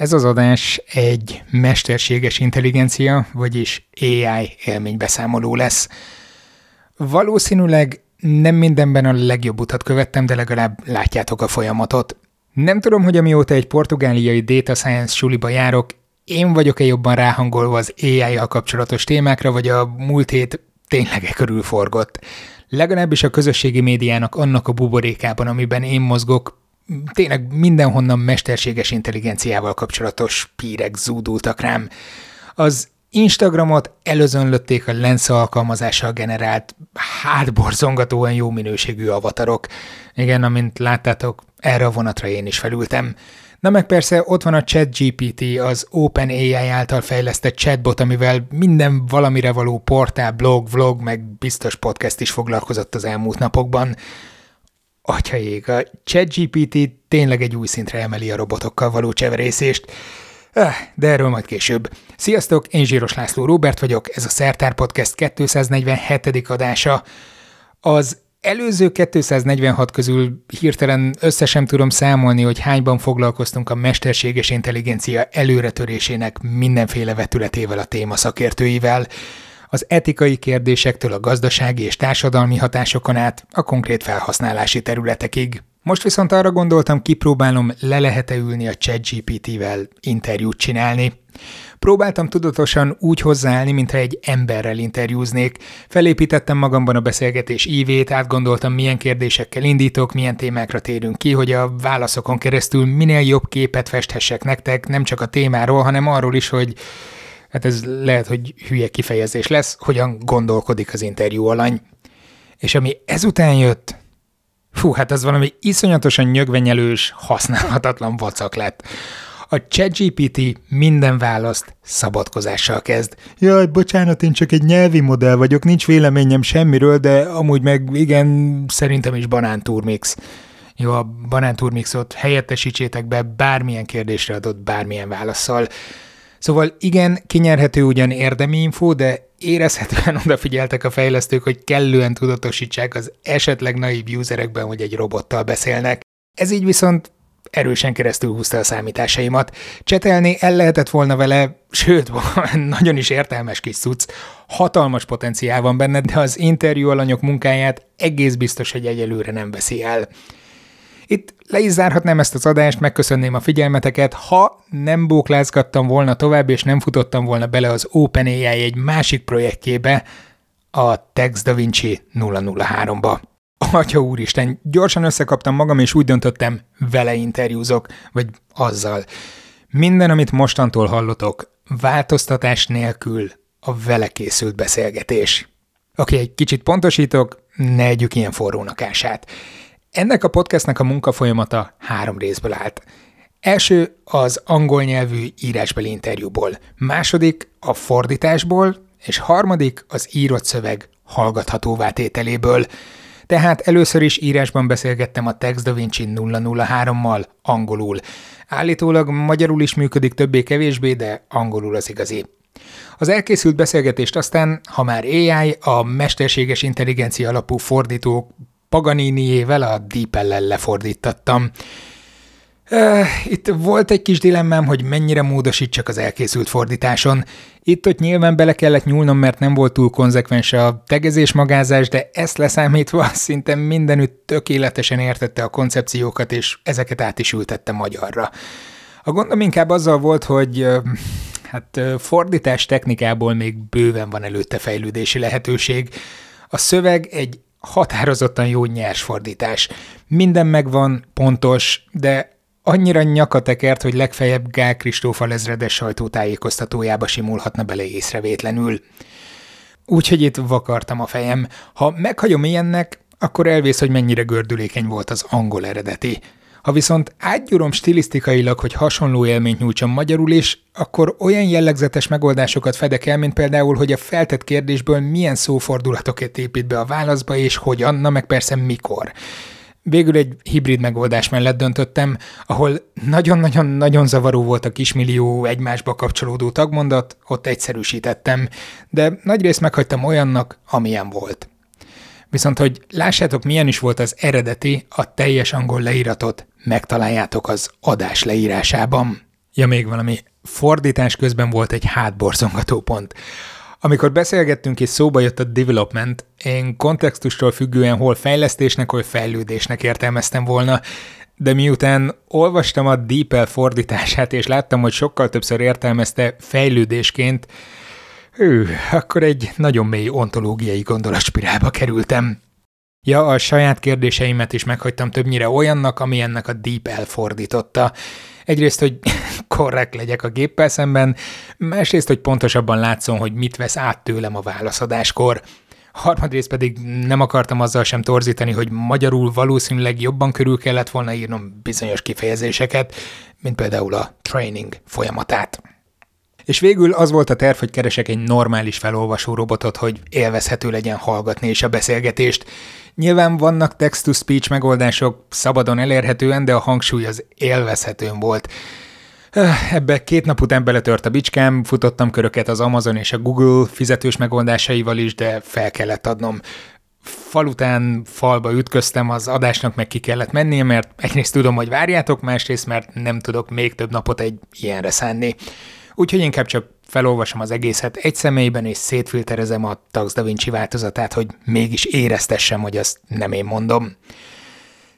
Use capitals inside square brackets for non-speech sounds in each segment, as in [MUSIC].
Ez az adás egy mesterséges intelligencia, vagyis AI élménybeszámoló lesz. Valószínűleg nem mindenben a legjobb utat követtem, de legalább látjátok a folyamatot. Nem tudom, hogy amióta egy portugáliai data science suliba járok, én vagyok-e jobban ráhangolva az AI-jal kapcsolatos témákra, vagy a múlt hét tényleg e körül. Legalábbis a közösségi médiának annak a buborékában, amiben én mozgok, tényleg mindenhonnan mesterséges intelligenciával kapcsolatos pírek zúdultak rám. Az Instagramot előzönlötték a Lens alkalmazással generált, hátborzongatóan jó minőségű avatarok. Igen, amint láttátok, erre a vonatra én is felültem. Na meg persze ott van a ChatGPT, az OpenAI által fejlesztett chatbot, amivel minden valamire való portál, blog, vlog, meg biztos podcast is foglalkozott az elmúlt napokban. Atyaég, a ChatGPT tényleg egy új szintre emeli a robotokkal való cseverészést. Ah, de erről majd később. Sziasztok, én Zsíros László Róbert vagyok, ez a Szertár Podcast 247. adása. Az előző 246 közül hirtelen összesen tudom számolni, hogy hányban foglalkoztunk a mesterséges intelligencia előretörésének mindenféle vetületével a téma szakértőivel az etikai kérdésektől a gazdasági és társadalmi hatásokon át a konkrét felhasználási területekig. Most viszont arra gondoltam, kipróbálom, le lehet-e ülni a ChatGPT-vel interjút csinálni. Próbáltam tudatosan úgy hozzáállni, mintha egy emberrel interjúznék. Felépítettem magamban a beszélgetés ívét, átgondoltam, milyen kérdésekkel indítok, milyen témákra térünk ki, hogy a válaszokon keresztül minél jobb képet festhessek nektek, nem csak a témáról, hanem arról is, hogy hát ez lehet, hogy hülye kifejezés lesz, hogyan gondolkodik az interjú alany. És ami ezután jött, fú, hát ez valami iszonyatosan nyögvenyelős, használhatatlan vacak lett. A ChatGPT minden választ szabadkozással kezd. Jaj, bocsánat, én csak egy nyelvi modell vagyok, nincs véleményem semmiről, de amúgy meg igen, szerintem is banántúrmix. Jó, a banántúrmixot helyettesítsétek be bármilyen kérdésre adott bármilyen válaszsal. Szóval igen, kinyerhető ugyan érdemi info, de érezhetően odafigyeltek a fejlesztők, hogy kellően tudatosítsák az esetleg naív userekben, hogy egy robottal beszélnek. Ez így viszont erősen keresztül húzta a számításaimat. Csetelni el lehetett volna vele, sőt, [LAUGHS] nagyon is értelmes kis cucc, hatalmas potenciál van benne, de az interjú alanyok munkáját egész biztos, hogy egyelőre nem veszi el. Itt le is zárhatnám ezt az adást, megköszönném a figyelmeteket, ha nem bóklázgattam volna tovább, és nem futottam volna bele az OpenAI egy másik projektjébe, a Text Da Vinci 003-ba. Atya úristen, gyorsan összekaptam magam, és úgy döntöttem, vele interjúzok, vagy azzal. Minden, amit mostantól hallotok, változtatás nélkül a vele készült beszélgetés. Oké, okay, egy kicsit pontosítok, ne együk ilyen forrónak ását. Ennek a podcastnek a munkafolyamata három részből állt. Első az angol nyelvű írásbeli interjúból, második a fordításból, és harmadik az írott szöveg hallgathatóvá tételéből. Tehát először is írásban beszélgettem a Text Da Vinci 003-mal angolul. Állítólag magyarul is működik többé-kevésbé, de angolul az igazi. Az elkészült beszélgetést aztán, ha már AI, a mesterséges intelligencia alapú fordító Paganiniével, a DeepL-lel lefordítattam. Itt volt egy kis dilemmám, hogy mennyire módosítsak az elkészült fordításon. Itt-ott nyilván bele kellett nyúlnom, mert nem volt túl konzekvens a tegezés-magázás, de ezt leszámítva [LAUGHS] szinte mindenütt tökéletesen értette a koncepciókat, és ezeket át is ültette magyarra. A gondom inkább azzal volt, hogy hát fordítás technikából még bőven van előtte fejlődési lehetőség. A szöveg egy határozottan jó nyers fordítás. Minden megvan, pontos, de annyira nyakatekert, hogy legfeljebb Gál Kristófa lezredes sajtótájékoztatójába simulhatna bele észrevétlenül. Úgyhogy itt vakartam a fejem. Ha meghagyom ilyennek, akkor elvész, hogy mennyire gördülékeny volt az angol eredeti. Ha viszont átgyúrom stilisztikailag, hogy hasonló élményt nyújtsam magyarul is, akkor olyan jellegzetes megoldásokat fedek el, mint például, hogy a feltett kérdésből milyen szófordulatokat épít be a válaszba, és hogyan, na meg persze mikor. Végül egy hibrid megoldás mellett döntöttem, ahol nagyon-nagyon-nagyon zavaró volt a kismillió egymásba kapcsolódó tagmondat, ott egyszerűsítettem, de nagyrészt meghagytam olyannak, amilyen volt. Viszont, hogy lássátok, milyen is volt az eredeti, a teljes angol leíratot megtaláljátok az adás leírásában. Ja, még valami. Fordítás közben volt egy hátborzongató pont. Amikor beszélgettünk és szóba jött a development, én kontextustól függően hol fejlesztésnek, hol fejlődésnek értelmeztem volna, de miután olvastam a DeepL fordítását, és láttam, hogy sokkal többször értelmezte fejlődésként, hű, akkor egy nagyon mély ontológiai gondolatspirálba kerültem. Ja, a saját kérdéseimet is meghagytam többnyire olyannak, ami ennek a Deep elfordította. Egyrészt, hogy [LAUGHS] korrekt legyek a géppel szemben, másrészt, hogy pontosabban látszom, hogy mit vesz át tőlem a válaszadáskor. Harmadrészt pedig nem akartam azzal sem torzítani, hogy magyarul valószínűleg jobban körül kellett volna írnom bizonyos kifejezéseket, mint például a training folyamatát. És végül az volt a terv, hogy keresek egy normális felolvasó robotot, hogy élvezhető legyen hallgatni és a beszélgetést. Nyilván vannak text-to-speech megoldások szabadon elérhetően, de a hangsúly az élvezhetőn volt. Ebbe két nap után beletört a bicskám, futottam köröket az Amazon és a Google fizetős megoldásaival is, de fel kellett adnom. Falután falba ütköztem, az adásnak meg ki kellett mennie, mert egyrészt tudom, hogy várjátok, másrészt mert nem tudok még több napot egy ilyenre szánni úgyhogy inkább csak felolvasom az egészet egy személyben, és szétfilterezem a Tax Da Vinci változatát, hogy mégis éreztessem, hogy azt nem én mondom.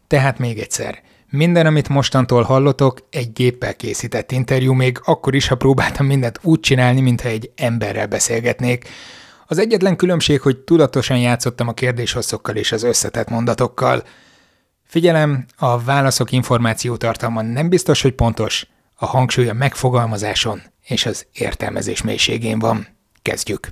Tehát még egyszer. Minden, amit mostantól hallotok, egy géppel készített interjú, még akkor is, ha próbáltam mindent úgy csinálni, mintha egy emberrel beszélgetnék. Az egyetlen különbség, hogy tudatosan játszottam a kérdéshosszokkal és az összetett mondatokkal. Figyelem, a válaszok információtartalma nem biztos, hogy pontos, a hangsúly a megfogalmazáson és az értelmezés mélységén van. Kezdjük.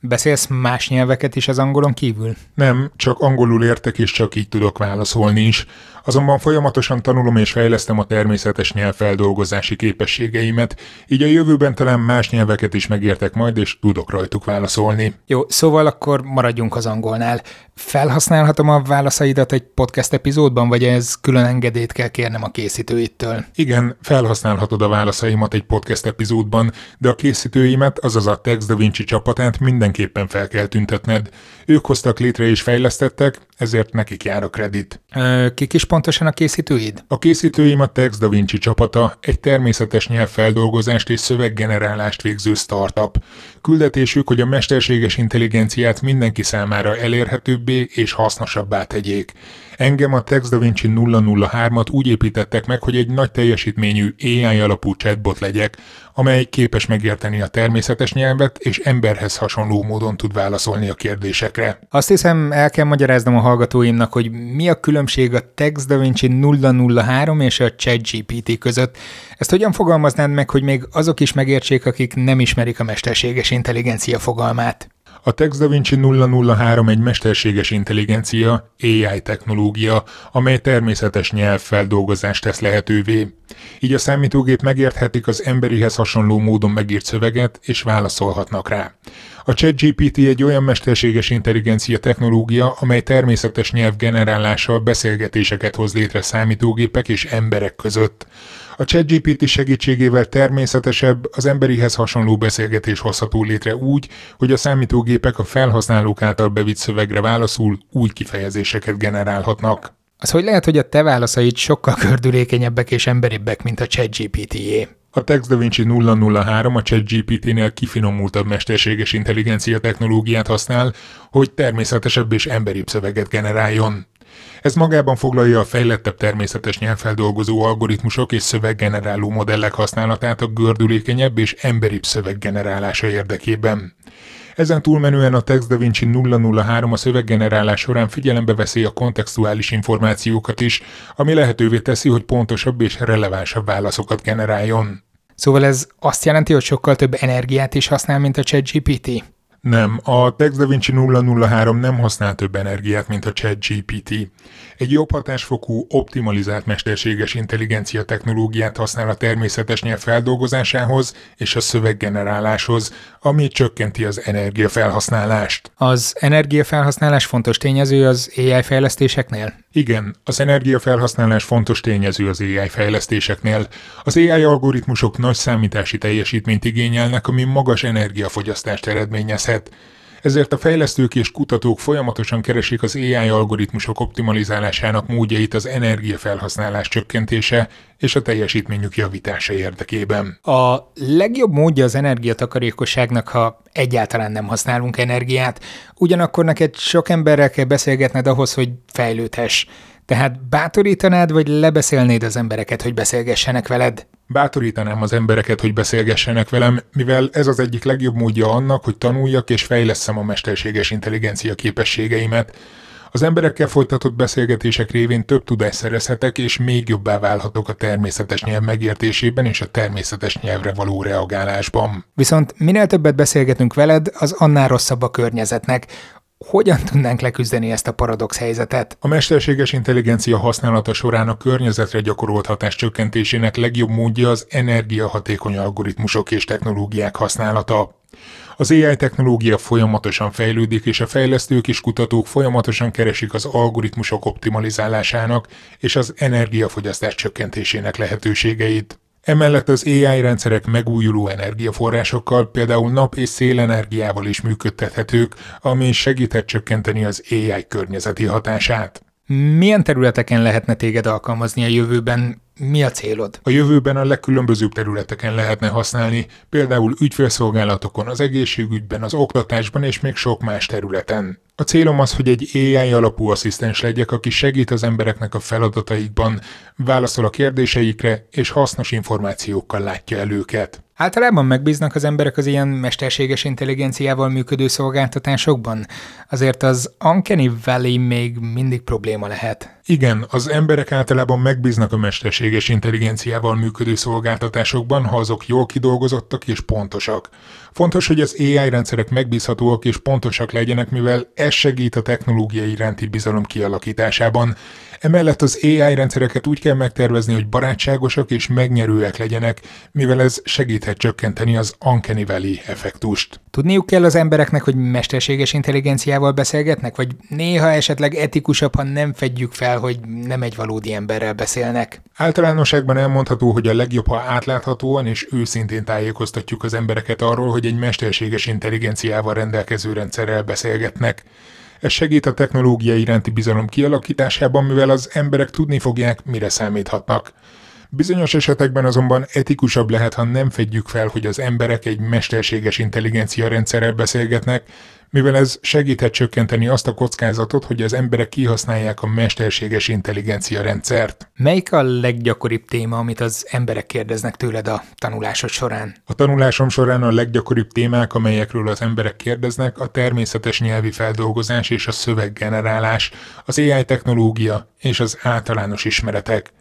Beszélsz más nyelveket is az angolon kívül? Nem, csak angolul értek, és csak így tudok válaszolni is. Azonban folyamatosan tanulom és fejlesztem a természetes nyelvfeldolgozási képességeimet, így a jövőben talán más nyelveket is megértek majd, és tudok rajtuk válaszolni. Jó, szóval akkor maradjunk az angolnál. Felhasználhatom a válaszaidat egy podcast epizódban, vagy ez külön engedélyt kell kérnem a készítőittől? Igen, felhasználhatod a válaszaimat egy podcast epizódban, de a készítőimet, azaz a Text Da Vinci csapatát mindenképpen fel kell tüntetned. Ők hoztak létre és fejlesztettek, ezért nekik jár a kredit. Ö, kik is pontosan a készítőid? A készítőim a Text Da Vinci csapata, egy természetes nyelvfeldolgozást és szöveggenerálást végző startup. Küldetésük, hogy a mesterséges intelligenciát mindenki számára elérhetőbbé és hasznosabbá tegyék. Engem a TextDaVinci 003-at úgy építettek meg, hogy egy nagy teljesítményű AI alapú chatbot legyek, amely képes megérteni a természetes nyelvet, és emberhez hasonló módon tud válaszolni a kérdésekre. Azt hiszem, el kell magyaráznom a hallgatóimnak, hogy mi a különbség a TextDaVinci 003 és a ChatGPT között. Ezt hogyan fogalmaznád meg, hogy még azok is megértsék, akik nem ismerik a mesterséges intelligencia fogalmát? A TextDaVinci 003 egy mesterséges intelligencia, AI technológia, amely természetes nyelvfeldolgozást tesz lehetővé. Így a számítógép megérthetik az emberihez hasonló módon megírt szöveget, és válaszolhatnak rá. A ChatGPT egy olyan mesterséges intelligencia technológia, amely természetes nyelv generálással beszélgetéseket hoz létre számítógépek és emberek között. A ChatGPT segítségével természetesebb, az emberihez hasonló beszélgetés hozható létre úgy, hogy a számítógépek a felhasználók által bevitt szövegre válaszul új kifejezéseket generálhatnak. Az hogy lehet, hogy a te válaszaid sokkal gördülékenyebbek és emberibbek, mint a ChatGPT-jé? A TextDaVinci 003 a ChatGPT-nél kifinomultabb mesterséges intelligencia technológiát használ, hogy természetesebb és emberibb szöveget generáljon. Ez magában foglalja a fejlettebb természetes nyelvfeldolgozó algoritmusok és szöveggeneráló modellek használatát a gördülékenyebb és emberibb szöveggenerálása érdekében. Ezen túlmenően a TextDaVinci 003 a szöveggenerálás során figyelembe veszi a kontextuális információkat is, ami lehetővé teszi, hogy pontosabb és relevánsabb válaszokat generáljon. Szóval ez azt jelenti, hogy sokkal több energiát is használ, mint a ChatGPT? Nem, a TextDaVinci 003 nem használ több energiát, mint a ChatGPT. Egy jobb hatásfokú, optimalizált mesterséges intelligencia technológiát használ a természetes nyelv feldolgozásához és a szöveggeneráláshoz, ami csökkenti az energiafelhasználást. Az energiafelhasználás fontos tényező az AI fejlesztéseknél? Igen, az energiafelhasználás fontos tényező az AI fejlesztéseknél. Az AI algoritmusok nagy számítási teljesítményt igényelnek, ami magas energiafogyasztást eredményezhet. Ezért a fejlesztők és kutatók folyamatosan keresik az AI algoritmusok optimalizálásának módjait az energiafelhasználás csökkentése és a teljesítményük javítása érdekében. A legjobb módja az energiatakarékosságnak, ha egyáltalán nem használunk energiát, ugyanakkor neked sok emberrel kell beszélgetned ahhoz, hogy fejlődhess. Tehát bátorítanád, vagy lebeszélnéd az embereket, hogy beszélgessenek veled? Bátorítanám az embereket, hogy beszélgessenek velem, mivel ez az egyik legjobb módja annak, hogy tanuljak és fejleszem a mesterséges intelligencia képességeimet. Az emberekkel folytatott beszélgetések révén több tudást szerezhetek, és még jobbá válhatok a természetes nyelv megértésében és a természetes nyelvre való reagálásban. Viszont minél többet beszélgetünk veled, az annál rosszabb a környezetnek. Hogyan tudnánk leküzdeni ezt a paradox helyzetet? A mesterséges intelligencia használata során a környezetre gyakorolt hatás csökkentésének legjobb módja az energiahatékony algoritmusok és technológiák használata. Az AI technológia folyamatosan fejlődik, és a fejlesztők és kutatók folyamatosan keresik az algoritmusok optimalizálásának és az energiafogyasztás csökkentésének lehetőségeit. Emellett az AI rendszerek megújuló energiaforrásokkal, például nap- és szélenergiával is működtethetők, ami segíthet csökkenteni az AI környezeti hatását. Milyen területeken lehetne téged alkalmazni a jövőben? Mi a célod? A jövőben a legkülönbözőbb területeken lehetne használni, például ügyfélszolgálatokon, az egészségügyben, az oktatásban és még sok más területen. A célom az, hogy egy AI alapú asszisztens legyek, aki segít az embereknek a feladataikban, válaszol a kérdéseikre és hasznos információkkal látja el őket. Általában megbíznak az emberek az ilyen mesterséges intelligenciával működő szolgáltatásokban? Azért az Uncanny Valley még mindig probléma lehet. Igen, az emberek általában megbíznak a mesterséges intelligenciával működő szolgáltatásokban, ha azok jól kidolgozottak és pontosak. Fontos, hogy az AI rendszerek megbízhatóak és pontosak legyenek, mivel ez segít a technológiai iránti bizalom kialakításában. Emellett az AI rendszereket úgy kell megtervezni, hogy barátságosak és megnyerőek legyenek, mivel ez segíthet csökkenteni az Uncanny Valley effektust. Tudniuk kell az embereknek, hogy mesterséges intelligenciával beszélgetnek, vagy néha esetleg etikusabb, ha nem fedjük fel, hogy nem egy valódi emberrel beszélnek? Általánosságban elmondható, hogy a legjobb, ha átláthatóan és őszintén tájékoztatjuk az embereket arról, hogy egy mesterséges intelligenciával rendelkező rendszerrel beszélgetnek. Ez segít a technológia iránti bizalom kialakításában, mivel az emberek tudni fogják, mire számíthatnak. Bizonyos esetekben azonban etikusabb lehet, ha nem fedjük fel, hogy az emberek egy mesterséges intelligencia rendszerrel beszélgetnek, mivel ez segíthet csökkenteni azt a kockázatot, hogy az emberek kihasználják a mesterséges intelligencia rendszert. Melyik a leggyakoribb téma, amit az emberek kérdeznek tőled a tanulásod során? A tanulásom során a leggyakoribb témák, amelyekről az emberek kérdeznek, a természetes nyelvi feldolgozás és a szöveggenerálás, az AI technológia és az általános ismeretek.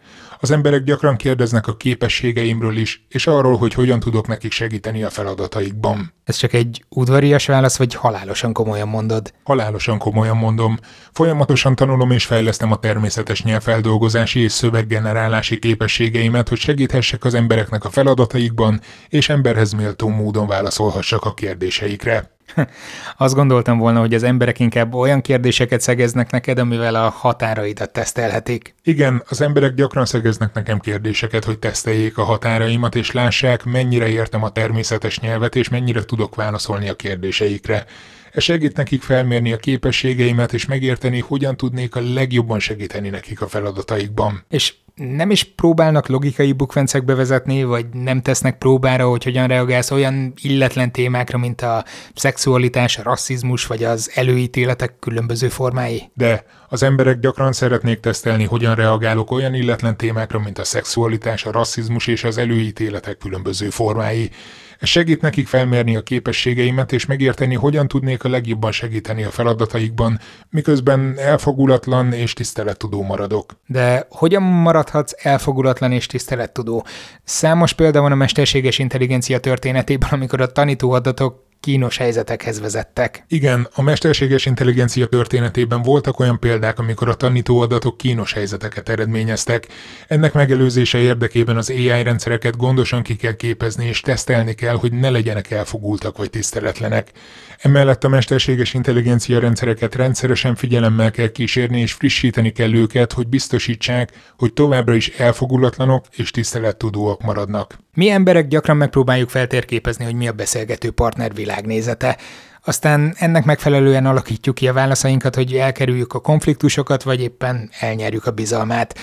Az emberek gyakran kérdeznek a képességeimről is, és arról, hogy hogyan tudok nekik segíteni a feladataikban. Ez csak egy udvarias válasz, vagy halálosan komolyan mondod? Halálosan komolyan mondom. Folyamatosan tanulom és fejlesztem a természetes nyelvfeldolgozási és szöveggenerálási képességeimet, hogy segíthessek az embereknek a feladataikban, és emberhez méltó módon válaszolhassak a kérdéseikre. [LAUGHS] Azt gondoltam volna, hogy az emberek inkább olyan kérdéseket szegeznek neked, amivel a határaidat tesztelhetik. Igen, az emberek gyakran szegeznek nekem kérdéseket, hogy teszteljék a határaimat, és lássák, mennyire értem a természetes nyelvet, és mennyire tudok válaszolni a kérdéseikre. Ez segít nekik felmérni a képességeimet, és megérteni, hogyan tudnék a legjobban segíteni nekik a feladataikban. És nem is próbálnak logikai bukvencek bevezetni, vagy nem tesznek próbára, hogy hogyan reagálsz olyan illetlen témákra, mint a szexualitás, a rasszizmus, vagy az előítéletek különböző formái? De az emberek gyakran szeretnék tesztelni, hogyan reagálok olyan illetlen témákra, mint a szexualitás, a rasszizmus és az előítéletek különböző formái. Ez segít nekik felmérni a képességeimet és megérteni, hogyan tudnék a legjobban segíteni a feladataikban, miközben elfogulatlan és tisztelettudó maradok. De hogyan maradhatsz elfogulatlan és tisztelettudó? Számos példa van a mesterséges intelligencia történetében, amikor a tanítóadatok kínos helyzetekhez vezettek. Igen, a mesterséges intelligencia történetében voltak olyan példák, amikor a tanítóadatok kínos helyzeteket eredményeztek. Ennek megelőzése érdekében az AI rendszereket gondosan ki kell képezni és tesztelni kell, hogy ne legyenek elfogultak vagy tiszteletlenek. Emellett a mesterséges intelligencia rendszereket rendszeresen figyelemmel kell kísérni és frissíteni kell őket, hogy biztosítsák, hogy továbbra is elfogulatlanok és tisztelettudóak maradnak. Mi emberek gyakran megpróbáljuk feltérképezni, hogy mi a beszélgető partner világnézete. aztán ennek megfelelően alakítjuk ki a válaszainkat, hogy elkerüljük a konfliktusokat, vagy éppen elnyerjük a bizalmát.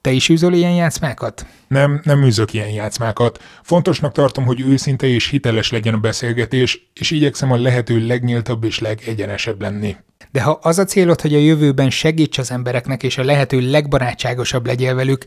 Te is űzöl ilyen játszmákat? Nem, nem űzök ilyen játszmákat. Fontosnak tartom, hogy őszinte és hiteles legyen a beszélgetés, és igyekszem a lehető legnyíltabb és legegyenesebb lenni. De ha az a célod, hogy a jövőben segíts az embereknek, és a lehető legbarátságosabb legyél velük,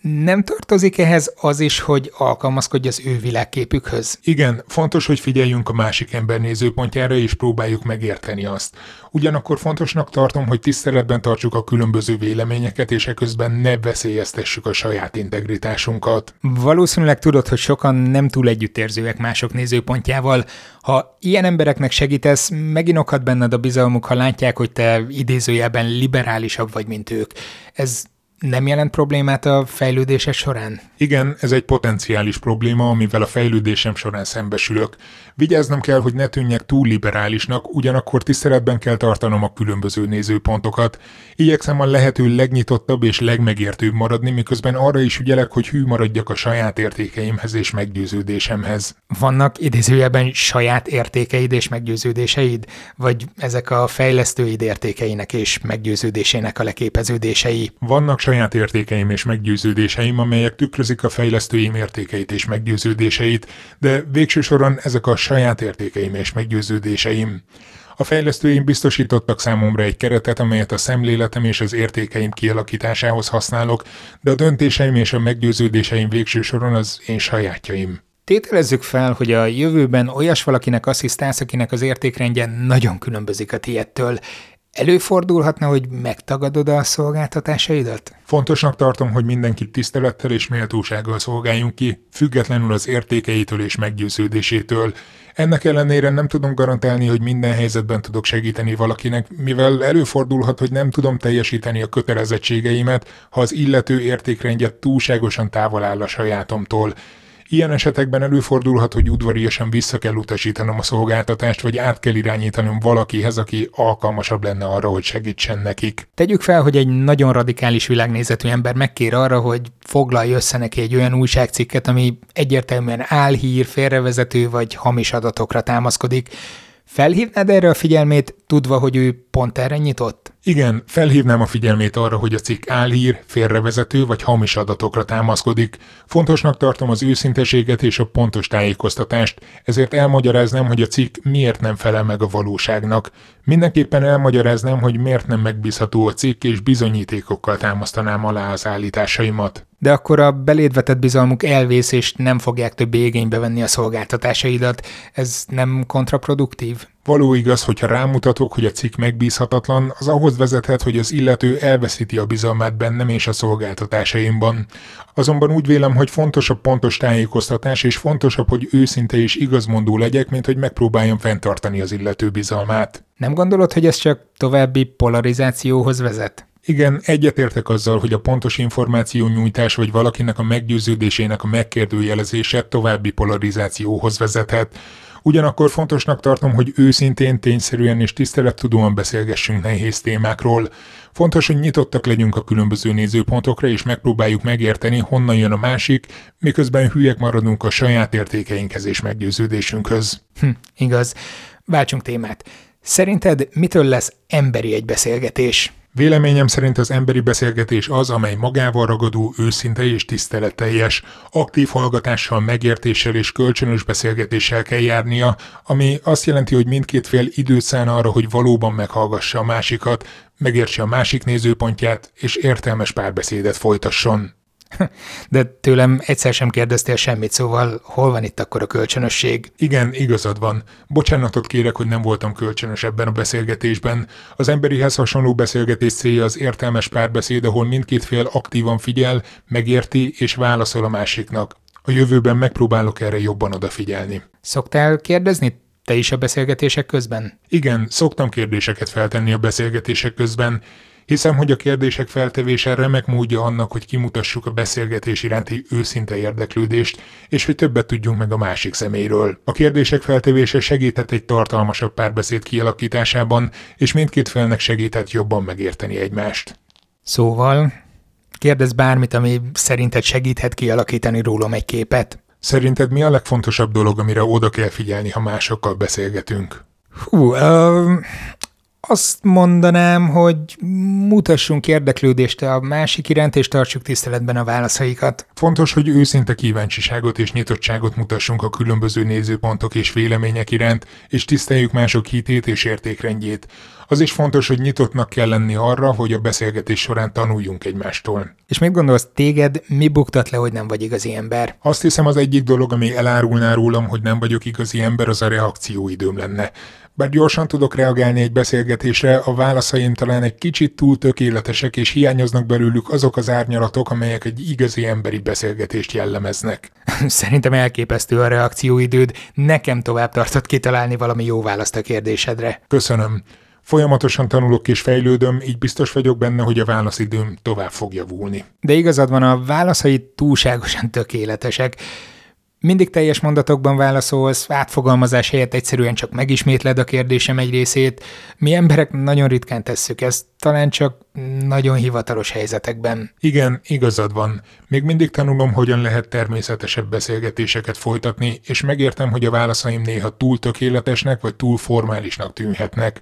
nem tartozik ehhez az is, hogy alkalmazkodj az ő világképükhöz? Igen, fontos, hogy figyeljünk a másik ember nézőpontjára, és próbáljuk megérteni azt. Ugyanakkor fontosnak tartom, hogy tiszteletben tartsuk a különböző véleményeket, és eközben ne veszélyeztessük a saját integritásunkat. Valószínűleg tudod, hogy sokan nem túl együttérzőek mások nézőpontjával. Ha ilyen embereknek segítesz, megint okhat benned a bizalmuk, ha látják, hogy te idézőjelben liberálisabb vagy, mint ők. Ez nem jelent problémát a fejlődése során? Igen, ez egy potenciális probléma, amivel a fejlődésem során szembesülök. Vigyáznom kell, hogy ne tűnjek túl liberálisnak, ugyanakkor tiszteletben kell tartanom a különböző nézőpontokat. Igyekszem a lehető legnyitottabb és legmegértőbb maradni, miközben arra is ügyelek, hogy hű maradjak a saját értékeimhez és meggyőződésemhez. Vannak idézőjelben saját értékeid és meggyőződéseid? Vagy ezek a fejlesztőid értékeinek és meggyőződésének a leképeződései? Vannak saját értékeim és meggyőződéseim, amelyek tükrözik a fejlesztőim értékeit és meggyőződéseit, de végső soron ezek a saját értékeim és meggyőződéseim. A fejlesztőim biztosítottak számomra egy keretet, amelyet a szemléletem és az értékeim kialakításához használok, de a döntéseim és a meggyőződéseim végső soron az én sajátjaim. Tételezzük fel, hogy a jövőben olyas valakinek asszisztálsz, akinek az értékrendje nagyon különbözik a tiettől. Előfordulhatna, hogy megtagadod a szolgáltatásaidat? Fontosnak tartom, hogy mindenkit tisztelettel és méltósággal szolgáljunk ki, függetlenül az értékeitől és meggyőződésétől. Ennek ellenére nem tudom garantálni, hogy minden helyzetben tudok segíteni valakinek, mivel előfordulhat, hogy nem tudom teljesíteni a kötelezettségeimet, ha az illető értékrendje túlságosan távol áll a sajátomtól. Ilyen esetekben előfordulhat, hogy udvariasan vissza kell utasítanom a szolgáltatást, vagy át kell irányítanom valakihez, aki alkalmasabb lenne arra, hogy segítsen nekik. Tegyük fel, hogy egy nagyon radikális világnézetű ember megkér arra, hogy foglalj össze neki egy olyan újságcikket, ami egyértelműen álhír, félrevezető vagy hamis adatokra támaszkodik. Felhívnád erre a figyelmét, tudva, hogy ő pont erre nyitott? Igen, felhívnám a figyelmét arra, hogy a cikk álhír, félrevezető vagy hamis adatokra támaszkodik. Fontosnak tartom az őszinteséget és a pontos tájékoztatást, ezért elmagyaráznám, hogy a cikk miért nem felel meg a valóságnak. Mindenképpen elmagyaráznám, hogy miért nem megbízható a cikk, és bizonyítékokkal támasztanám alá az állításaimat. De akkor a beléd vetett bizalmuk elvész, és nem fogják többé igénybe venni a szolgáltatásaidat. Ez nem kontraproduktív? Való igaz, hogyha rámutatok, hogy a cikk megbízhatatlan, az ahhoz vezethet, hogy az illető elveszíti a bizalmát bennem és a szolgáltatásaimban. Azonban úgy vélem, hogy fontos a pontos tájékoztatás, és fontosabb, hogy őszinte és igazmondó legyek, mint hogy megpróbáljam fenntartani az illető bizalmát. Nem gondolod, hogy ez csak további polarizációhoz vezet? Igen, egyetértek azzal, hogy a pontos információ nyújtás vagy valakinek a meggyőződésének a megkérdőjelezése további polarizációhoz vezethet. Ugyanakkor fontosnak tartom, hogy őszintén, tényszerűen és tisztelettudóan beszélgessünk nehéz témákról. Fontos, hogy nyitottak legyünk a különböző nézőpontokra, és megpróbáljuk megérteni, honnan jön a másik, miközben hülyek maradunk a saját értékeinkhez és meggyőződésünkhöz. Hm, igaz. Váltsunk témát. Szerinted mitől lesz emberi egy beszélgetés? Véleményem szerint az emberi beszélgetés az, amely magával ragadó, őszinte és tiszteletteljes, aktív hallgatással, megértéssel és kölcsönös beszélgetéssel kell járnia, ami azt jelenti, hogy mindkét fél időt szán arra, hogy valóban meghallgassa a másikat, megértse a másik nézőpontját és értelmes párbeszédet folytasson. [LAUGHS] De tőlem egyszer sem kérdeztél semmit, szóval hol van itt akkor a kölcsönösség? Igen, igazad van. Bocsánatot kérek, hogy nem voltam kölcsönös ebben a beszélgetésben. Az emberihez hasonló beszélgetés célja az értelmes párbeszéd, ahol mindkét fél aktívan figyel, megérti és válaszol a másiknak. A jövőben megpróbálok erre jobban odafigyelni. Szoktál kérdezni te is a beszélgetések közben? Igen, szoktam kérdéseket feltenni a beszélgetések közben, Hiszem, hogy a kérdések feltevése remek módja annak, hogy kimutassuk a beszélgetés iránti őszinte érdeklődést, és hogy többet tudjunk meg a másik személyről. A kérdések feltevése segített egy tartalmasabb párbeszéd kialakításában, és mindkét felnek segített jobban megérteni egymást. Szóval, kérdez bármit, ami szerinted segíthet kialakítani rólam egy képet. Szerinted mi a legfontosabb dolog, amire oda kell figyelni, ha másokkal beszélgetünk? Hú, uh, azt mondanám, hogy mutassunk érdeklődést a másik iránt, és tartsuk tiszteletben a válaszaikat. Fontos, hogy őszinte kíváncsiságot és nyitottságot mutassunk a különböző nézőpontok és vélemények iránt, és tiszteljük mások hitét és értékrendjét. Az is fontos, hogy nyitottnak kell lenni arra, hogy a beszélgetés során tanuljunk egymástól. És mit gondolsz, téged mi buktat le, hogy nem vagy igazi ember? Azt hiszem az egyik dolog, ami elárulná rólam, hogy nem vagyok igazi ember, az a reakcióidőm lenne. Bár gyorsan tudok reagálni egy beszélgetésre, a válaszaim talán egy kicsit túl tökéletesek, és hiányoznak belőlük azok az árnyalatok, amelyek egy igazi emberi beszélgetést jellemeznek. [LAUGHS] Szerintem elképesztő a reakcióidőd, nekem tovább tartott kitalálni valami jó választ a kérdésedre. Köszönöm. Folyamatosan tanulok és fejlődöm, így biztos vagyok benne, hogy a válaszidőm tovább fog javulni. De igazad van, a válaszai túlságosan tökéletesek. Mindig teljes mondatokban válaszolsz, átfogalmazás helyett egyszerűen csak megismétled a kérdésem egy részét. Mi emberek nagyon ritkán tesszük ezt, talán csak nagyon hivatalos helyzetekben. Igen, igazad van. Még mindig tanulom, hogyan lehet természetesebb beszélgetéseket folytatni, és megértem, hogy a válaszaim néha túl tökéletesnek vagy túl formálisnak tűnhetnek.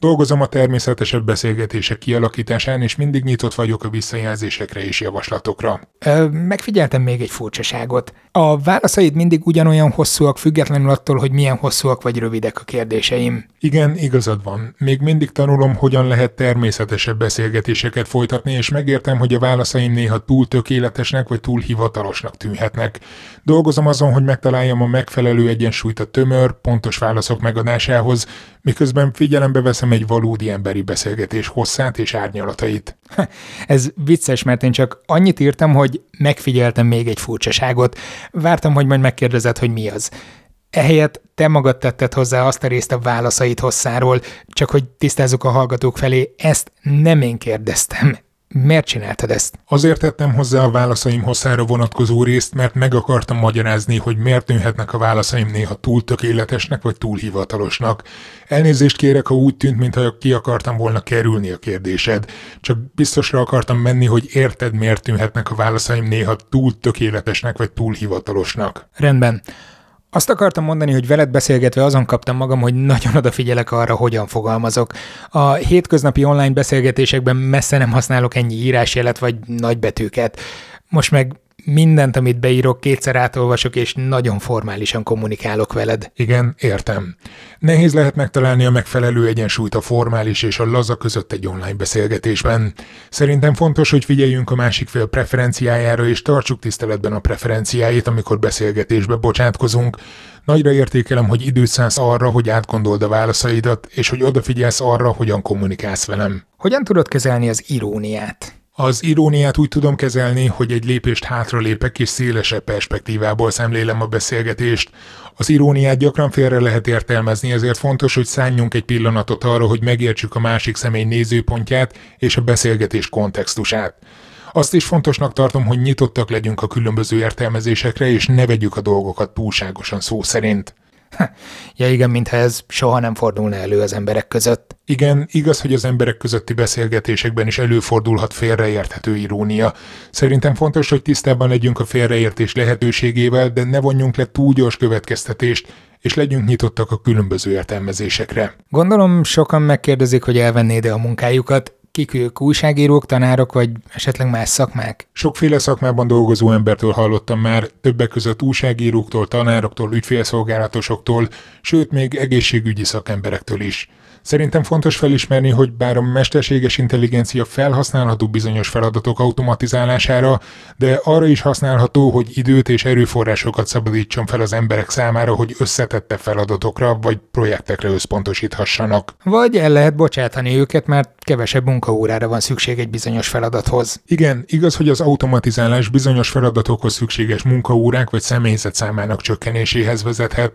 Dolgozom a természetesebb beszélgetések kialakításán, és mindig nyitott vagyok a visszajelzésekre és javaslatokra. Ö, megfigyeltem még egy furcsaságot. A válaszaid mindig ugyanolyan hosszúak, függetlenül attól, hogy milyen hosszúak vagy rövidek a kérdéseim. Igen, igazad van. Még mindig tanulom, hogyan lehet természetesebb beszélgetéseket folytatni, és megértem, hogy a válaszaim néha túl tökéletesnek vagy túl hivatalosnak tűnhetnek. Dolgozom azon, hogy megtaláljam a megfelelő egyensúlyt a tömör, pontos válaszok megadásához, miközben figyelembe veszem egy valódi emberi beszélgetés hosszát és árnyalatait. Ez vicces, mert én csak annyit írtam, hogy megfigyeltem még egy furcsaságot. Vártam, hogy majd megkérdezed, hogy mi az. Ehelyett te magad tetted hozzá azt a részt a válaszait hosszáról, csak hogy tisztázzuk a hallgatók felé, ezt nem én kérdeztem. Miért csináltad ezt? Azért tettem hozzá a válaszaim hosszára vonatkozó részt, mert meg akartam magyarázni, hogy miért nőhetnek a válaszaim néha túl tökéletesnek vagy túl hivatalosnak. Elnézést kérek, ha úgy tűnt, mintha ki akartam volna kerülni a kérdésed. Csak biztosra akartam menni, hogy érted, miért tűnhetnek a válaszaim néha túl tökéletesnek vagy túl hivatalosnak. Rendben. Azt akartam mondani, hogy veled beszélgetve azon kaptam magam, hogy nagyon odafigyelek arra, hogyan fogalmazok. A hétköznapi online beszélgetésekben messze nem használok ennyi írásjelet vagy nagybetűket. Most meg mindent, amit beírok, kétszer átolvasok, és nagyon formálisan kommunikálok veled. Igen, értem. Nehéz lehet megtalálni a megfelelő egyensúlyt a formális és a laza között egy online beszélgetésben. Szerintem fontos, hogy figyeljünk a másik fél preferenciájára, és tartsuk tiszteletben a preferenciáit, amikor beszélgetésbe bocsátkozunk. Nagyra értékelem, hogy időt szánsz arra, hogy átgondold a válaszaidat, és hogy odafigyelsz arra, hogyan kommunikálsz velem. Hogyan tudod kezelni az iróniát? Az iróniát úgy tudom kezelni, hogy egy lépést hátra lépek és szélesebb perspektívából szemlélem a beszélgetést. Az iróniát gyakran félre lehet értelmezni, ezért fontos, hogy szálljunk egy pillanatot arra, hogy megértsük a másik személy nézőpontját és a beszélgetés kontextusát. Azt is fontosnak tartom, hogy nyitottak legyünk a különböző értelmezésekre, és ne vegyük a dolgokat túlságosan szó szerint. [LAUGHS] Ja igen, mintha ez soha nem fordulna elő az emberek között. Igen, igaz, hogy az emberek közötti beszélgetésekben is előfordulhat félreérthető irónia. Szerintem fontos, hogy tisztában legyünk a félreértés lehetőségével, de ne vonjunk le túl gyors következtetést, és legyünk nyitottak a különböző értelmezésekre. Gondolom sokan megkérdezik, hogy elvennéd-e a munkájukat, kik ők, újságírók, tanárok, vagy esetleg más szakmák? Sokféle szakmában dolgozó embertől hallottam már, többek között újságíróktól, tanároktól, ügyfélszolgálatosoktól, sőt még egészségügyi szakemberektől is. Szerintem fontos felismerni, hogy bár a mesterséges intelligencia felhasználható bizonyos feladatok automatizálására, de arra is használható, hogy időt és erőforrásokat szabadítson fel az emberek számára, hogy összetette feladatokra vagy projektekre összpontosíthassanak. Vagy el lehet bocsátani őket, mert kevesebb munkaórára van szükség egy bizonyos feladathoz. Igen, igaz, hogy az automatizálás bizonyos feladatokhoz szükséges munkaórák vagy személyzet számának csökkenéséhez vezethet,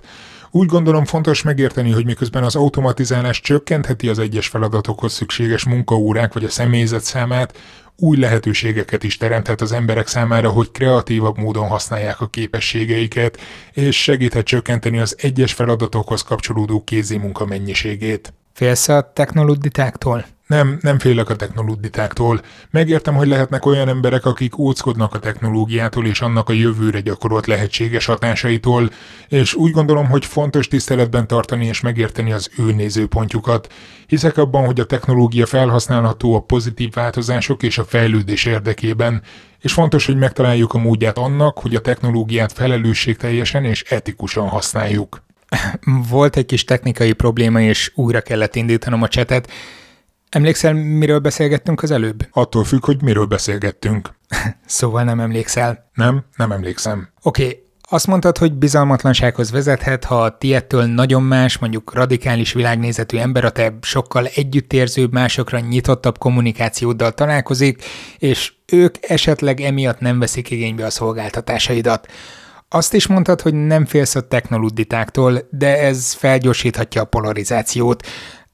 úgy gondolom fontos megérteni, hogy miközben az automatizálás csökkentheti az egyes feladatokhoz szükséges munkaórák vagy a személyzet számát, új lehetőségeket is teremthet az emberek számára, hogy kreatívabb módon használják a képességeiket, és segíthet csökkenteni az egyes feladatokhoz kapcsolódó kézi munka mennyiségét. Félsz a technoluditáktól? Nem, nem félek a technolóditáktól. Megértem, hogy lehetnek olyan emberek, akik óckodnak a technológiától és annak a jövőre gyakorolt lehetséges hatásaitól, és úgy gondolom, hogy fontos tiszteletben tartani és megérteni az ő nézőpontjukat. Hiszek abban, hogy a technológia felhasználható a pozitív változások és a fejlődés érdekében, és fontos, hogy megtaláljuk a módját annak, hogy a technológiát felelősségteljesen és etikusan használjuk. Volt egy kis technikai probléma, és újra kellett indítanom a csetet. Emlékszel, miről beszélgettünk az előbb? Attól függ, hogy miről beszélgettünk. [LAUGHS] szóval nem emlékszel. Nem, nem emlékszem. Oké, okay. Azt mondtad, hogy bizalmatlansághoz vezethet, ha a tiettől nagyon más, mondjuk radikális világnézetű ember a te sokkal együttérzőbb, másokra nyitottabb kommunikációddal találkozik, és ők esetleg emiatt nem veszik igénybe a szolgáltatásaidat. Azt is mondtad, hogy nem félsz a technoluditáktól, de ez felgyorsíthatja a polarizációt.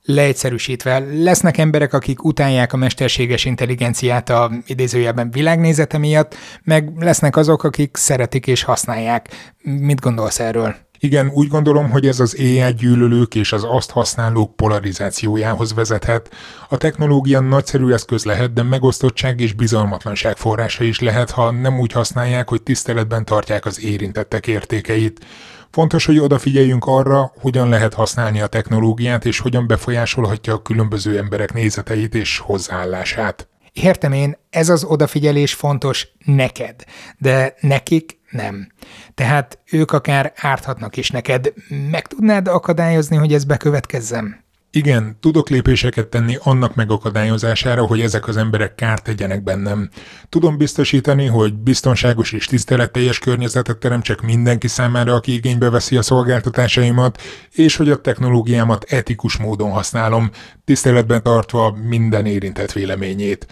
Leegyszerűsítve, lesznek emberek, akik utálják a mesterséges intelligenciát a idézőjelben világnézete miatt, meg lesznek azok, akik szeretik és használják. Mit gondolsz erről? Igen, úgy gondolom, hogy ez az AI gyűlölők és az azt használók polarizációjához vezethet. A technológia nagyszerű eszköz lehet, de megosztottság és bizalmatlanság forrása is lehet, ha nem úgy használják, hogy tiszteletben tartják az érintettek értékeit. Fontos, hogy odafigyeljünk arra, hogyan lehet használni a technológiát, és hogyan befolyásolhatja a különböző emberek nézeteit és hozzáállását. Értem én, ez az odafigyelés fontos neked, de nekik nem. Tehát ők akár árthatnak is neked. Meg tudnád akadályozni, hogy ez bekövetkezzem? Igen, tudok lépéseket tenni annak megakadályozására, hogy ezek az emberek kárt tegyenek bennem. Tudom biztosítani, hogy biztonságos és tiszteletteljes környezetet teremtsek mindenki számára, aki igénybe veszi a szolgáltatásaimat, és hogy a technológiámat etikus módon használom, tiszteletben tartva minden érintett véleményét.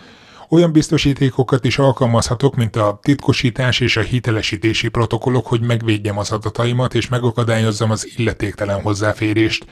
Olyan biztosítékokat is alkalmazhatok, mint a titkosítás és a hitelesítési protokollok, hogy megvédjem az adataimat és megakadályozzam az illetéktelen hozzáférést.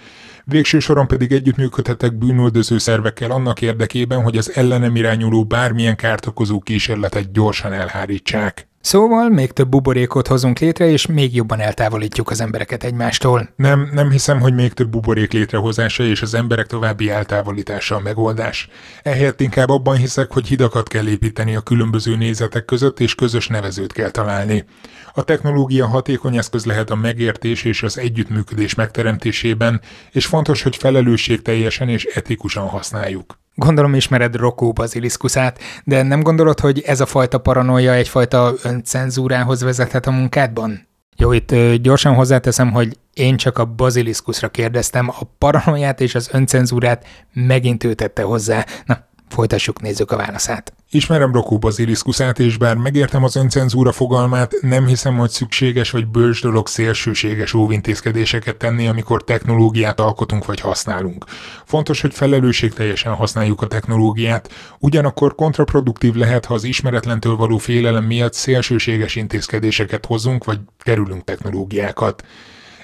Végső soron pedig együttműködhetek bűnöldöző szervekkel annak érdekében, hogy az ellenem irányuló bármilyen kárt okozó kísérletet gyorsan elhárítsák. Szóval még több buborékot hozunk létre, és még jobban eltávolítjuk az embereket egymástól. Nem, nem hiszem, hogy még több buborék létrehozása és az emberek további eltávolítása a megoldás. Ehelyett inkább abban hiszek, hogy hidakat kell építeni a különböző nézetek között, és közös nevezőt kell találni. A technológia hatékony eszköz lehet a megértés és az együttműködés megteremtésében, és fontos, hogy felelősségteljesen és etikusan használjuk. Gondolom ismered Rokó baziliszkuszát, de nem gondolod, hogy ez a fajta paranoia egyfajta öncenzúrához vezethet a munkádban? Jó, itt gyorsan hozzáteszem, hogy én csak a baziliszkuszra kérdeztem, a paranoiát és az öncenzúrát megint ő tette hozzá. Na, Folytassuk, nézzük a válaszát. Ismerem Rokó baziliszkuszát, és bár megértem az öncenzúra fogalmát, nem hiszem, hogy szükséges vagy bölcs dolog szélsőséges óvintézkedéseket tenni, amikor technológiát alkotunk vagy használunk. Fontos, hogy felelősségteljesen használjuk a technológiát, ugyanakkor kontraproduktív lehet, ha az ismeretlentől való félelem miatt szélsőséges intézkedéseket hozunk vagy kerülünk technológiákat.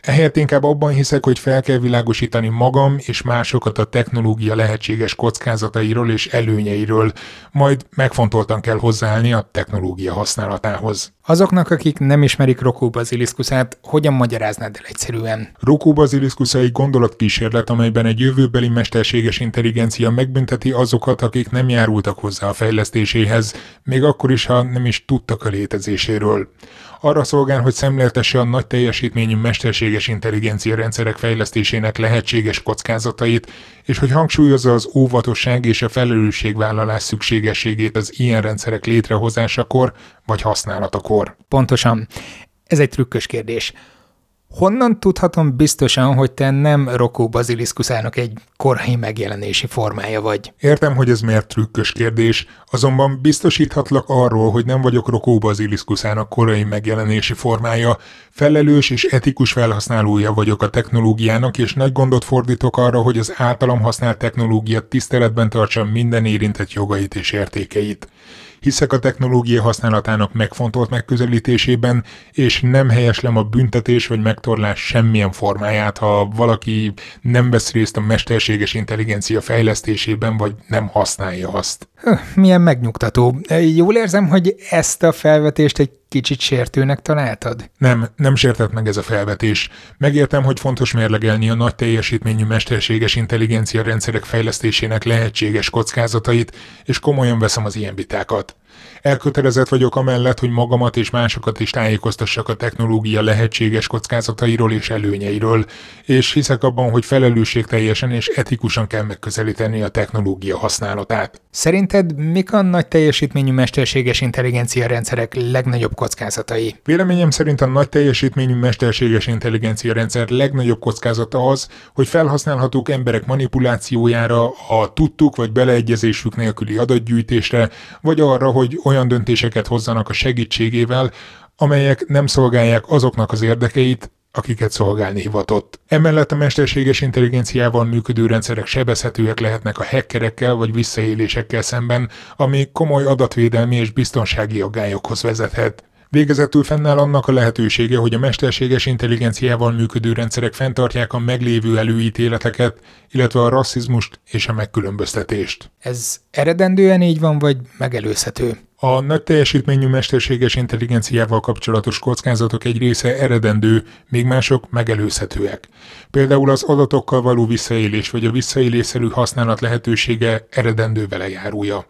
Ehelyett inkább abban hiszek, hogy fel kell világosítani magam és másokat a technológia lehetséges kockázatairól és előnyeiről, majd megfontoltan kell hozzáállni a technológia használatához. Azoknak, akik nem ismerik Rokó baziliszkuszát, hogyan magyaráznád el egyszerűen? Rokó baziliszkusza egy gondolatkísérlet, amelyben egy jövőbeli mesterséges intelligencia megbünteti azokat, akik nem járultak hozzá a fejlesztéséhez, még akkor is, ha nem is tudtak a létezéséről arra szolgál, hogy szemléltesse a nagy teljesítményű mesterséges intelligencia rendszerek fejlesztésének lehetséges kockázatait, és hogy hangsúlyozza az óvatosság és a felelősségvállalás szükségességét az ilyen rendszerek létrehozásakor vagy használatakor. Pontosan. Ez egy trükkös kérdés. Honnan tudhatom biztosan, hogy te nem Rokó baziliszkuszának egy korai megjelenési formája vagy? Értem, hogy ez miért trükkös kérdés, azonban biztosíthatlak arról, hogy nem vagyok Rokó baziliszkuszának korai megjelenési formája, felelős és etikus felhasználója vagyok a technológiának, és nagy gondot fordítok arra, hogy az általam használt technológia tiszteletben tartsa minden érintett jogait és értékeit hiszek a technológia használatának megfontolt megközelítésében, és nem helyeslem a büntetés vagy megtorlás semmilyen formáját, ha valaki nem vesz részt a mesterséges intelligencia fejlesztésében, vagy nem használja azt. Milyen megnyugtató. Jól érzem, hogy ezt a felvetést egy kicsit sértőnek találtad? Nem, nem sértett meg ez a felvetés. Megértem, hogy fontos mérlegelni a nagy teljesítményű mesterséges intelligencia rendszerek fejlesztésének lehetséges kockázatait, és komolyan veszem az ilyen vitákat. Elkötelezett vagyok amellett, hogy magamat és másokat is tájékoztassak a technológia lehetséges kockázatairól és előnyeiről, és hiszek abban, hogy felelősségteljesen és etikusan kell megközelíteni a technológia használatát. Szerinted mik a nagy teljesítményű mesterséges intelligencia rendszerek legnagyobb kockázatai? Véleményem szerint a nagy teljesítményű mesterséges intelligencia rendszer legnagyobb kockázata az, hogy felhasználhatók emberek manipulációjára, a tudtuk vagy beleegyezésük nélküli adatgyűjtésre, vagy arra, hogy olyan döntéseket hozzanak a segítségével, amelyek nem szolgálják azoknak az érdekeit, akiket szolgálni hivatott. Emellett a mesterséges intelligenciával működő rendszerek sebezhetőek lehetnek a hackerekkel vagy visszaélésekkel szemben, ami komoly adatvédelmi és biztonsági aggályokhoz vezethet. Végezetül fennáll annak a lehetősége, hogy a mesterséges intelligenciával működő rendszerek fenntartják a meglévő előítéleteket, illetve a rasszizmust és a megkülönböztetést. Ez eredendően így van, vagy megelőzhető? A nagy teljesítményű mesterséges intelligenciával kapcsolatos kockázatok egy része eredendő, még mások megelőzhetőek. Például az adatokkal való visszaélés vagy a visszaélésszerű használat lehetősége eredendő vele járulja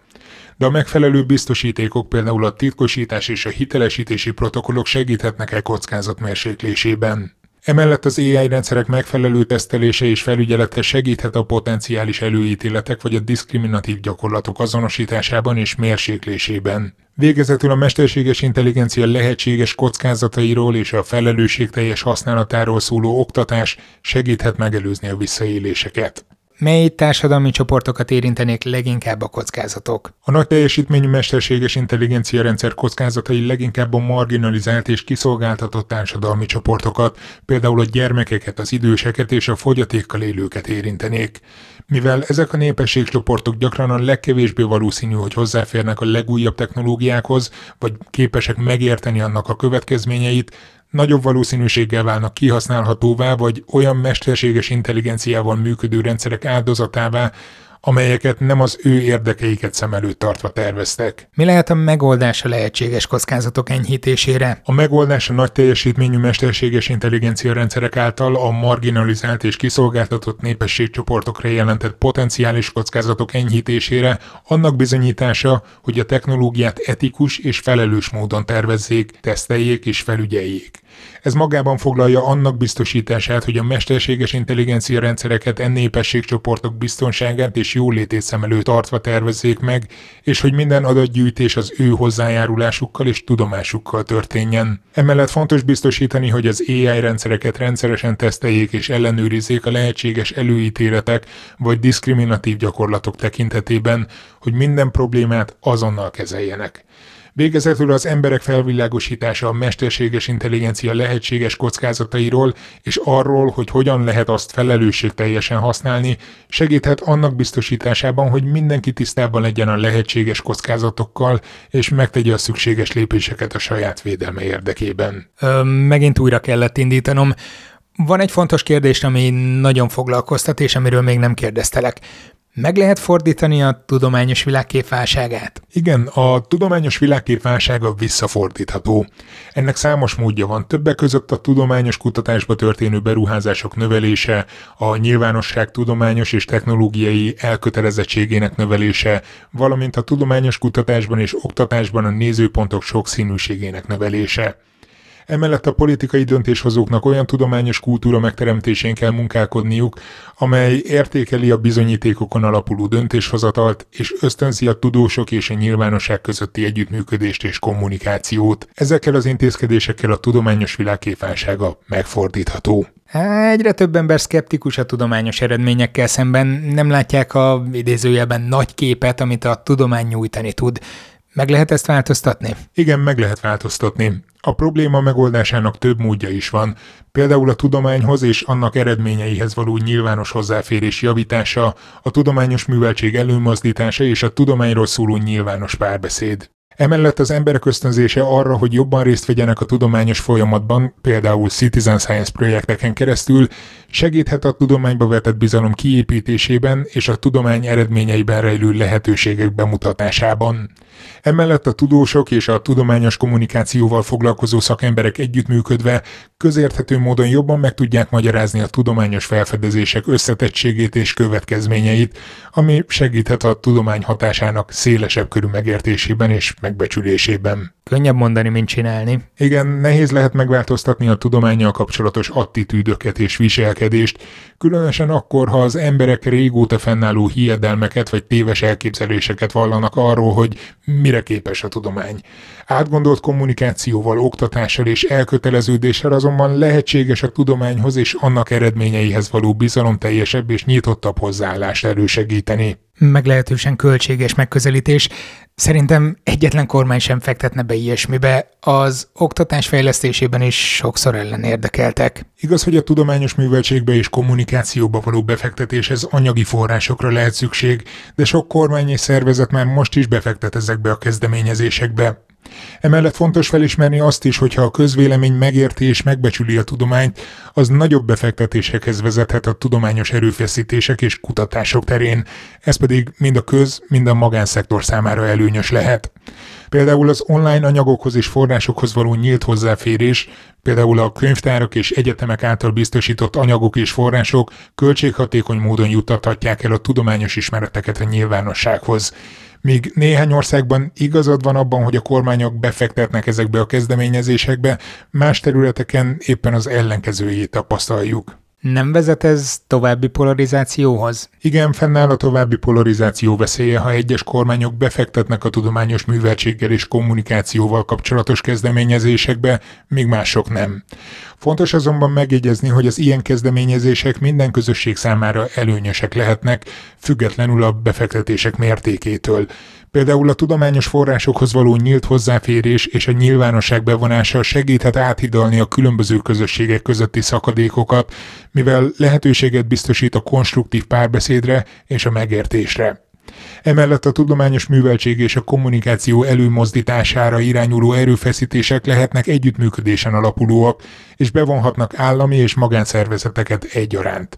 de a megfelelő biztosítékok, például a titkosítás és a hitelesítési protokollok segíthetnek-e kockázat mérséklésében. Emellett az AI rendszerek megfelelő tesztelése és felügyelete segíthet a potenciális előítéletek vagy a diszkriminatív gyakorlatok azonosításában és mérséklésében. Végezetül a mesterséges intelligencia lehetséges kockázatairól és a felelősségteljes használatáról szóló oktatás segíthet megelőzni a visszaéléseket. Mely társadalmi csoportokat érintenék leginkább a kockázatok? A nagy teljesítményű mesterséges intelligencia rendszer kockázatai leginkább a marginalizált és kiszolgáltatott társadalmi csoportokat, például a gyermekeket, az időseket és a fogyatékkal élőket érintenék. Mivel ezek a népességcsoportok gyakran a legkevésbé valószínű, hogy hozzáférnek a legújabb technológiákhoz, vagy képesek megérteni annak a következményeit, nagyobb valószínűséggel válnak kihasználhatóvá, vagy olyan mesterséges intelligenciával működő rendszerek áldozatává, amelyeket nem az ő érdekeiket szem előtt tartva terveztek. Mi lehet a megoldás a lehetséges kockázatok enyhítésére? A megoldás a nagy teljesítményű mesterséges intelligencia rendszerek által a marginalizált és kiszolgáltatott népességcsoportokra jelentett potenciális kockázatok enyhítésére annak bizonyítása, hogy a technológiát etikus és felelős módon tervezzék, teszteljék és felügyeljék. Ez magában foglalja annak biztosítását, hogy a mesterséges intelligencia rendszereket en népességcsoportok biztonságát és jólétét szem előtt tartva tervezzék meg, és hogy minden adatgyűjtés az ő hozzájárulásukkal és tudomásukkal történjen. Emellett fontos biztosítani, hogy az AI rendszereket rendszeresen teszteljék és ellenőrizzék a lehetséges előítéletek vagy diszkriminatív gyakorlatok tekintetében, hogy minden problémát azonnal kezeljenek. Végezetül az emberek felvilágosítása a mesterséges intelligencia lehetséges kockázatairól és arról, hogy hogyan lehet azt felelősségteljesen használni, segíthet annak biztosításában, hogy mindenki tisztában legyen a lehetséges kockázatokkal, és megtegye a szükséges lépéseket a saját védelme érdekében. Ö, megint újra kellett indítanom. Van egy fontos kérdés, ami nagyon foglalkoztat, és amiről még nem kérdeztelek. Meg lehet fordítani a tudományos világkép válságát? Igen, a tudományos világkép válsága visszafordítható. Ennek számos módja van, többek között a tudományos kutatásba történő beruházások növelése, a nyilvánosság tudományos és technológiai elkötelezettségének növelése, valamint a tudományos kutatásban és oktatásban a nézőpontok sokszínűségének növelése. Emellett a politikai döntéshozóknak olyan tudományos kultúra megteremtésén kell munkálkodniuk, amely értékeli a bizonyítékokon alapuló döntéshozatalt, és ösztönzi a tudósok és a nyilvánosság közötti együttműködést és kommunikációt. Ezekkel az intézkedésekkel a tudományos világképválsága megfordítható. Egyre több ember szkeptikus a tudományos eredményekkel szemben, nem látják a idézőjelben nagy képet, amit a tudomány nyújtani tud. Meg lehet ezt változtatni? Igen, meg lehet változtatni. A probléma megoldásának több módja is van, például a tudományhoz és annak eredményeihez való nyilvános hozzáférés javítása, a tudományos műveltség előmozdítása és a tudományról szóló nyilvános párbeszéd. Emellett az emberek ösztönzése arra, hogy jobban részt vegyenek a tudományos folyamatban, például Citizen Science projekteken keresztül, segíthet a tudományba vetett bizalom kiépítésében és a tudomány eredményeiben rejlő lehetőségek bemutatásában. Emellett a tudósok és a tudományos kommunikációval foglalkozó szakemberek együttműködve közérthető módon jobban meg tudják magyarázni a tudományos felfedezések összetettségét és következményeit, ami segíthet a tudomány hatásának szélesebb körű megértésében és megbecsülésében. Könnyebb mondani, mint csinálni. Igen, nehéz lehet megváltoztatni a tudományjal kapcsolatos attitűdöket és viselkedést, különösen akkor, ha az emberek régóta fennálló hiedelmeket vagy téves elképzeléseket vallanak arról, hogy mire képes a tudomány. Átgondolt kommunikációval, oktatással és elköteleződéssel azonban lehetséges a tudományhoz és annak eredményeihez való bizalomteljesebb és nyitottabb hozzáállást elősegíteni. Meglehetősen költséges megközelítés. Szerintem egyetlen kormány sem fektetne be ilyesmibe. Az oktatás fejlesztésében is sokszor ellen érdekeltek. Igaz, hogy a tudományos műveltségbe és kommunikációba való befektetéshez anyagi forrásokra lehet szükség, de sok kormány és szervezet már most is befektet ezekbe a kezdeményezésekbe. Emellett fontos felismerni azt is, hogyha a közvélemény megérti és megbecsüli a tudományt, az nagyobb befektetésekhez vezethet a tudományos erőfeszítések és kutatások terén, ez pedig mind a köz, mind a magánszektor számára előnyös lehet. Például az online anyagokhoz és forrásokhoz való nyílt hozzáférés, például a könyvtárak és egyetemek által biztosított anyagok és források költséghatékony módon juttathatják el a tudományos ismereteket a nyilvánossághoz. Míg néhány országban igazad van abban, hogy a kormányok befektetnek ezekbe a kezdeményezésekbe, más területeken éppen az ellenkezőjét tapasztaljuk. Nem vezet ez további polarizációhoz? Igen, fennáll a további polarizáció veszélye, ha egyes kormányok befektetnek a tudományos műveltséggel és kommunikációval kapcsolatos kezdeményezésekbe, míg mások nem. Fontos azonban megjegyezni, hogy az ilyen kezdeményezések minden közösség számára előnyösek lehetnek, függetlenül a befektetések mértékétől. Például a tudományos forrásokhoz való nyílt hozzáférés és a nyilvánosság bevonása segíthet áthidalni a különböző közösségek közötti szakadékokat, mivel lehetőséget biztosít a konstruktív párbeszédre és a megértésre. Emellett a tudományos műveltség és a kommunikáció előmozdítására irányuló erőfeszítések lehetnek együttműködésen alapulóak, és bevonhatnak állami és magánszervezeteket egyaránt.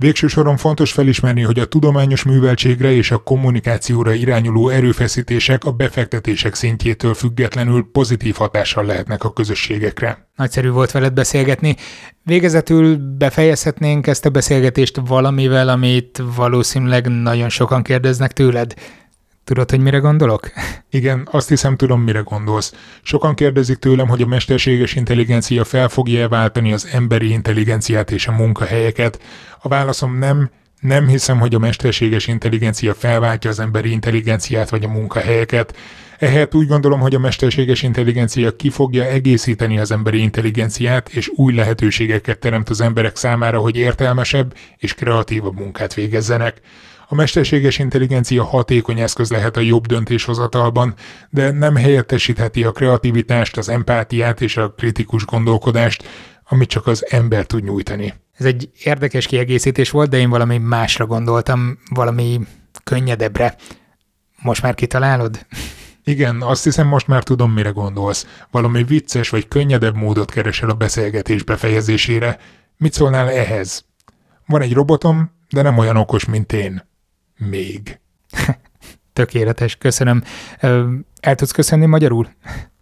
Végső soron fontos felismerni, hogy a tudományos műveltségre és a kommunikációra irányuló erőfeszítések a befektetések szintjétől függetlenül pozitív hatással lehetnek a közösségekre. Nagyszerű volt veled beszélgetni. Végezetül befejezhetnénk ezt a beszélgetést valamivel, amit valószínűleg nagyon sokan kérdeznek tőled. Tudod, hogy mire gondolok? [LAUGHS] Igen, azt hiszem tudom, mire gondolsz. Sokan kérdezik tőlem, hogy a mesterséges intelligencia fel fogja váltani az emberi intelligenciát és a munkahelyeket. A válaszom nem, nem hiszem, hogy a mesterséges intelligencia felváltja az emberi intelligenciát vagy a munkahelyeket. Ehelyett úgy gondolom, hogy a mesterséges intelligencia ki fogja egészíteni az emberi intelligenciát, és új lehetőségeket teremt az emberek számára, hogy értelmesebb és kreatívabb munkát végezzenek. A mesterséges intelligencia hatékony eszköz lehet a jobb döntéshozatalban, de nem helyettesítheti a kreativitást, az empátiát és a kritikus gondolkodást, amit csak az ember tud nyújtani. Ez egy érdekes kiegészítés volt, de én valami másra gondoltam, valami könnyedebbre. Most már kitalálod? Igen, azt hiszem most már tudom, mire gondolsz. Valami vicces vagy könnyedebb módot keresel a beszélgetés befejezésére. Mit szólnál ehhez? Van egy robotom, de nem olyan okos, mint én. Még. [LAUGHS] Tökéletes, köszönöm. El tudsz köszönni magyarul?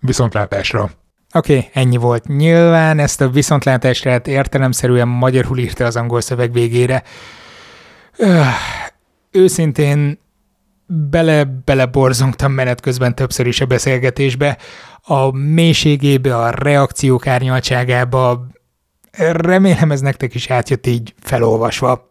Viszontlátásra. Oké, okay, ennyi volt. Nyilván ezt a viszontlátásra értelemszerűen magyarul írta az angol szöveg végére. Öh, őszintén bele-bele borzongtam menet közben többször is a beszélgetésbe, a mélységébe, a reakciók árnyaltságába. Remélem ez nektek is átjött így felolvasva.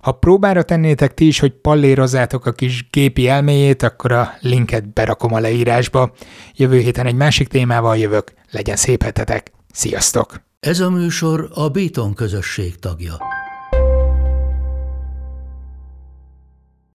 Ha próbára tennétek ti is, hogy pallérozzátok a kis gépi elméjét, akkor a linket berakom a leírásba. Jövő héten egy másik témával jövök. Legyen szép hetetek. Sziasztok! Ez a műsor a Béton közösség tagja.